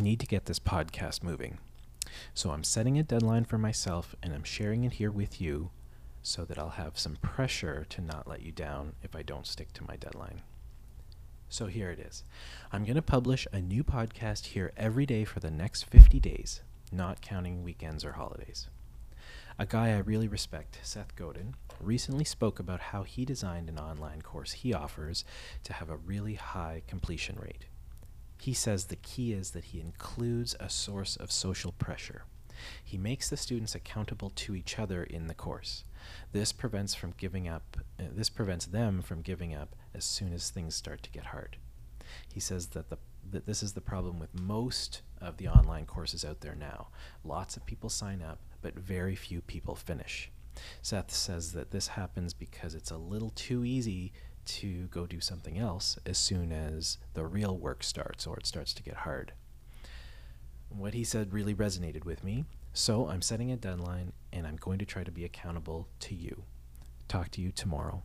need to get this podcast moving. So I'm setting a deadline for myself and I'm sharing it here with you so that I'll have some pressure to not let you down if I don't stick to my deadline. So here it is. I'm going to publish a new podcast here every day for the next 50 days, not counting weekends or holidays. A guy I really respect, Seth Godin, recently spoke about how he designed an online course he offers to have a really high completion rate. He says the key is that he includes a source of social pressure. He makes the students accountable to each other in the course. This prevents from giving up uh, this prevents them from giving up as soon as things start to get hard. He says that the that this is the problem with most of the online courses out there now. Lots of people sign up, but very few people finish. Seth says that this happens because it's a little too easy to go do something else as soon as the real work starts or it starts to get hard. What he said really resonated with me, so I'm setting a deadline and I'm going to try to be accountable to you. Talk to you tomorrow.